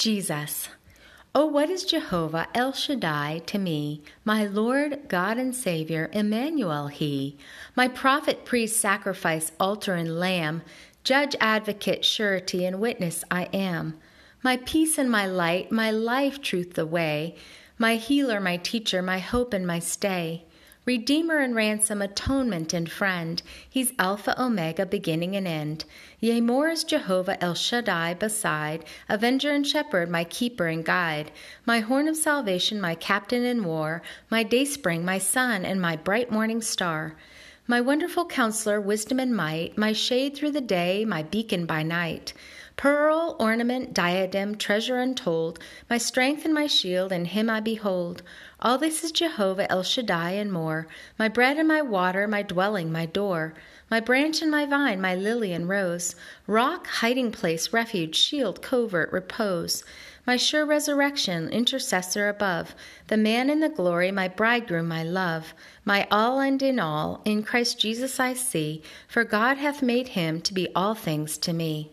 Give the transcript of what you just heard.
Jesus. Oh, what is Jehovah El Shaddai to me? My Lord, God and Savior, Emmanuel He. My prophet, priest, sacrifice, altar, and lamb, judge, advocate, surety, and witness I am. My peace and my light, my life, truth, the way, my healer, my teacher, my hope, and my stay. Redeemer and ransom, atonement and friend. He's Alpha, Omega, beginning and end. Yea, more is Jehovah El Shaddai beside, Avenger and Shepherd, my keeper and guide, my horn of salvation, my captain in war, my dayspring, my sun, and my bright morning star. My wonderful counselor, wisdom and might, my shade through the day, my beacon by night. Pearl, ornament, diadem, treasure untold, my strength and my shield, in him I behold. All this is Jehovah El Shaddai and more, my bread and my water, my dwelling, my door, my branch and my vine, my lily and rose, rock, hiding place, refuge, shield, covert, repose, my sure resurrection, intercessor above, the man in the glory, my bridegroom, my love, my all and in all, in Christ Jesus I see, for God hath made him to be all things to me.